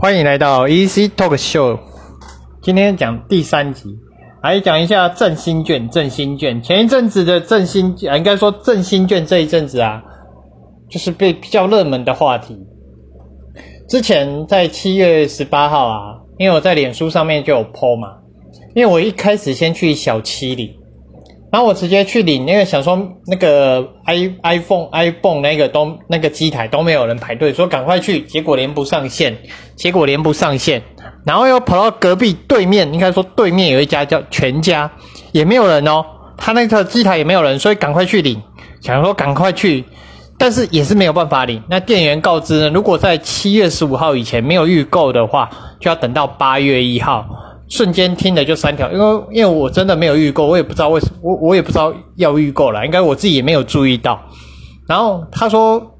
欢迎来到 Easy Talk Show，今天讲第三集，来讲一下振兴券。振兴券前一阵子的振兴，啊，应该说振兴券这一阵子啊，就是被比较热门的话题。之前在七月十八号啊，因为我在脸书上面就有 po 嘛，因为我一开始先去小七里。然后我直接去领那个，想说那个 i iPhone iPhone 那个都那个机台都没有人排队，说赶快去，结果连不上线，结果连不上线，然后又跑到隔壁对面，应该说对面有一家叫全家，也没有人哦，他那个机台也没有人，所以赶快去领，想说赶快去，但是也是没有办法领。那店员告知呢，如果在七月十五号以前没有预购的话，就要等到八月一号。瞬间听的就三条，因为因为我真的没有预购，我也不知道为什么，我我也不知道要预购了，应该我自己也没有注意到。然后他说，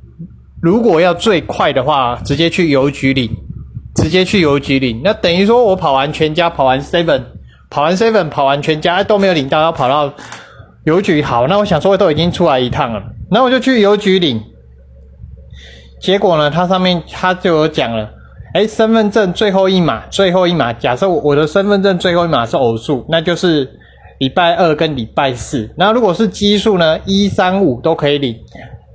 如果要最快的话，直接去邮局领，直接去邮局领。那等于说我跑完全家，跑完 seven，跑完 seven，跑完全家都没有领到，要跑到邮局。好，那我想说都已经出来一趟了，那我就去邮局领。结果呢，它上面它就有讲了。哎，身份证最后一码，最后一码。假设我的身份证最后一码是偶数，那就是礼拜二跟礼拜四。那如果是奇数呢，一三五都可以领。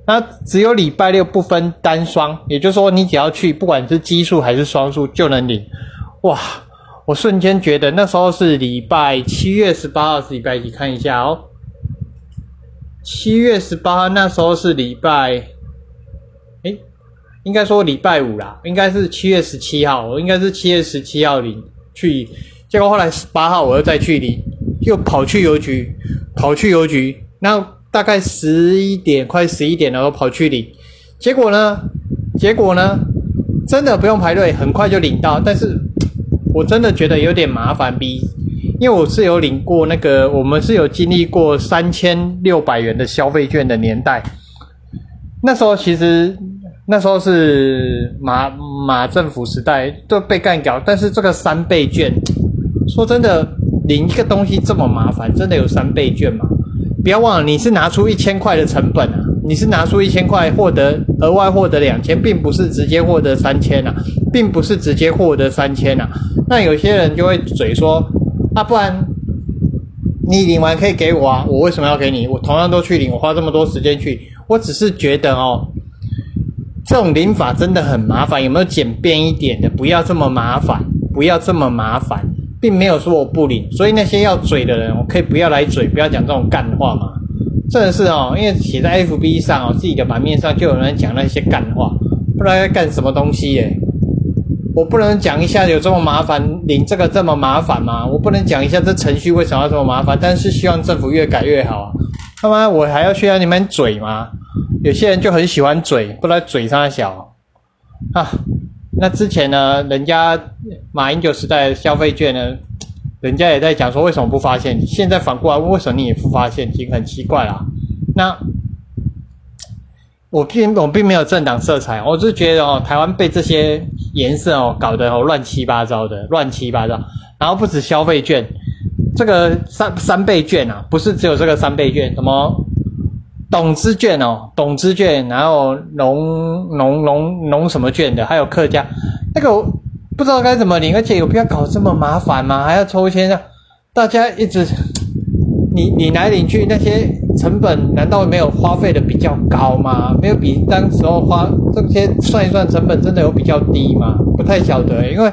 那只有礼拜六不分单双，也就是说你只要去，不管是奇数还是双数就能领。哇，我瞬间觉得那时候是礼拜七月十八号是礼拜几？看一下哦，七月十八号那时候是礼拜。应该说礼拜五啦，应该是七月十七号，我应该是七月十七号领去，结果后来十八号我又再去领，又跑去邮局，跑去邮局，那大概十一点快十一点了，我跑去领，结果呢，结果呢，真的不用排队，很快就领到，但是我真的觉得有点麻烦，比因为我是有领过那个，我们是有经历过三千六百元的消费券的年代，那时候其实。那时候是马马政府时代都被干掉，但是这个三倍券，说真的，领一个东西这么麻烦，真的有三倍券吗？不要忘了，你是拿出一千块的成本啊，你是拿出一千块获得额外获得两千，并不是直接获得三千啊，并不是直接获得三千啊。那有些人就会嘴说啊，不然你领完可以给我啊，我为什么要给你？我同样都去领，我花这么多时间去，我只是觉得哦。这种领法真的很麻烦，有没有简便一点的？不要这么麻烦，不要这么麻烦，并没有说我不领。所以那些要嘴的人，我可以不要来嘴，不要讲这种干话嘛。真的是哦，因为写在 FB 上哦，自己的版面上就有人讲那些干话，不知道要干什么东西耶。我不能讲一下有这么麻烦，领这个这么麻烦吗？我不能讲一下这程序为什么要这么麻烦？但是希望政府越改越好啊。他妈，我还要需要你们嘴吗？有些人就很喜欢嘴，不知道嘴上小啊。那之前呢，人家马英九时代消费券呢，人家也在讲说为什么不发现金？现在反过来问为什么你也不发现金？很奇怪啦。那我并我并没有政党色彩，我是觉得哦，台湾被这些颜色哦搞得哦乱七八糟的，乱七八糟。然后不止消费券，这个三三倍券啊，不是只有这个三倍券，什么？董资券哦，董资券，然后农农农农什么券的，还有客家，那个不知道该怎么领，而且有必要搞这么麻烦吗？还要抽签啊？大家一直，你你来领去那些成本，难道没有花费的比较高吗？没有比当时候花这些算一算成本，真的有比较低吗？不太晓得，因为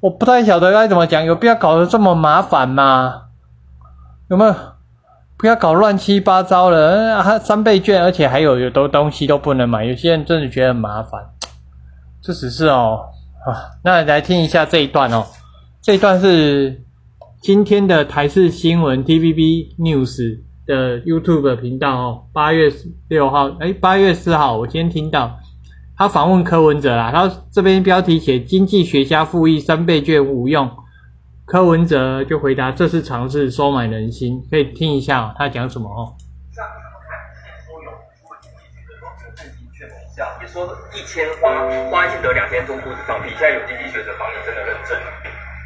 我不太晓得该怎么讲，有必要搞得这么麻烦吗？有没有？不要搞乱七八糟了，还三倍券，而且还有有多东西都不能买。有些人真的觉得很麻烦，这只是哦啊。那来听一下这一段哦，这一段是今天的台视新闻 TVB News 的 YouTube 频道哦，八月六号，哎，八月四号，我今天听到他访问柯文哲啦，他这边标题写经济学家复议三倍券无用。柯文哲就回答：“这是尝试收买人心，可以听一下他讲什么哦。”这样你怎么看？现在说有除了经济学的说这个振兴券有效，也说一千花花一千得两千中估值放屁，现在有经济学者帮你真的认证了，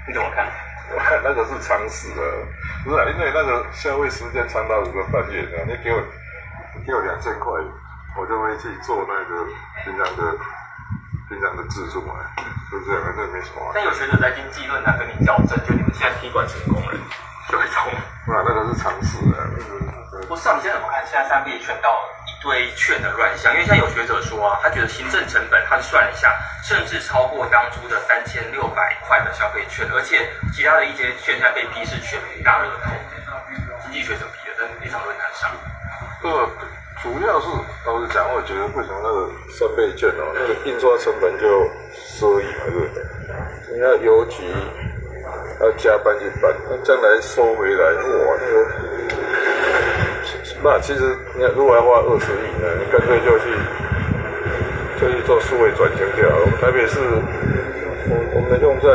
你怎么看？我看那个是常识的，不是因为那个消费时间长达五个半月的，你给我给我两千块，我就会去做那个平常的平常的自助嘛，就这样，反正没什么。但有学者在经济论坛跟你较真，就你们现在踢馆成功了，就会冲。那那个是常识的，不是啊，你现在怎么看？现在三倍券到一堆券的乱象，因为现在有学者说啊，他觉得行政成本，他算了一下，甚至超过当初的三千六百块的消费券，而且其他的一些券在被批是全民大热透。经济学者批的，在那场论坛上。呃，主要是老实讲，我觉得为什么那个三倍券哦，那个印刷成本就收益嘛，对不对？你要邮局要加班去办，那将来收回来，哇，那个，那其实你看，如果要花二十亿呢，你干脆就去就去做数位转型就好了。台北市，我我们用在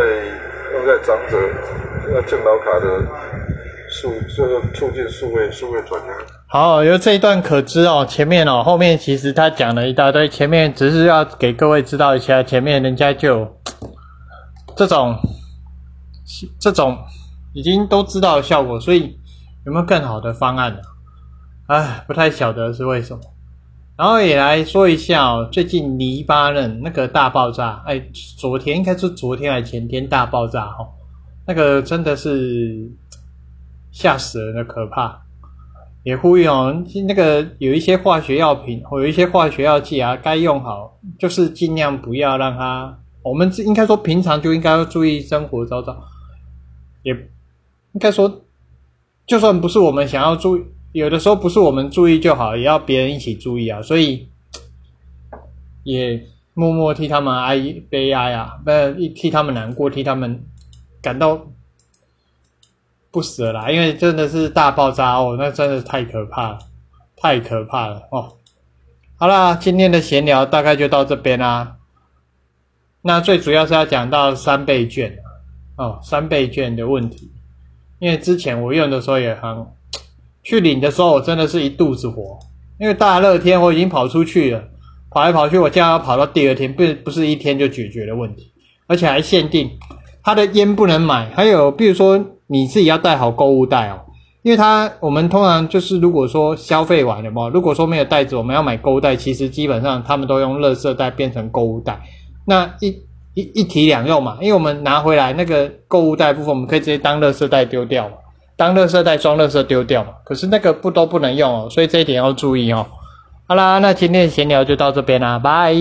用在长者那敬老卡的数，就是促进数位数位转型。好，由这一段可知哦，前面哦，后面其实他讲了一大堆，前面只是要给各位知道一下，前面人家就这种这种已经都知道效果，所以有没有更好的方案呢？哎，不太晓得是为什么。然后也来说一下哦，最近黎巴嫩那个大爆炸，哎，昨天应该是昨天还是前天大爆炸哦，那个真的是吓死人的可怕。也呼吁哦，那个有一些化学药品或有一些化学药剂啊，该用好，就是尽量不要让它。我们应该说平常就应该要注意生活周遭，也应该说，就算不是我们想要注意，有的时候不是我们注意就好，也要别人一起注意啊。所以也默默替他们哀悲哀啊，不替他们难过，替他们感到。不舍啦，因为真的是大爆炸哦，那真的是太可怕了，太可怕了哦。好啦，今天的闲聊大概就到这边啦。那最主要是要讲到三倍券哦，三倍券的问题。因为之前我用的时候也很，去领的时候我真的是一肚子火，因为大热天我已经跑出去了，跑来跑去，我竟然要跑到第二天，不不是一天就解决的问题，而且还限定，他的烟不能买，还有比如说。你自己要带好购物袋哦，因为它我们通常就是如果说消费完了嘛，如果说没有袋子，我们要买购物袋，其实基本上他们都用垃圾袋变成购物袋，那一一一体两用嘛，因为我们拿回来那个购物袋部分，我们可以直接当垃圾袋丢掉嘛，当垃圾袋装垃圾丢掉嘛，可是那个不都不能用哦，所以这一点要注意哦。好啦，那今天的闲聊就到这边啦，拜。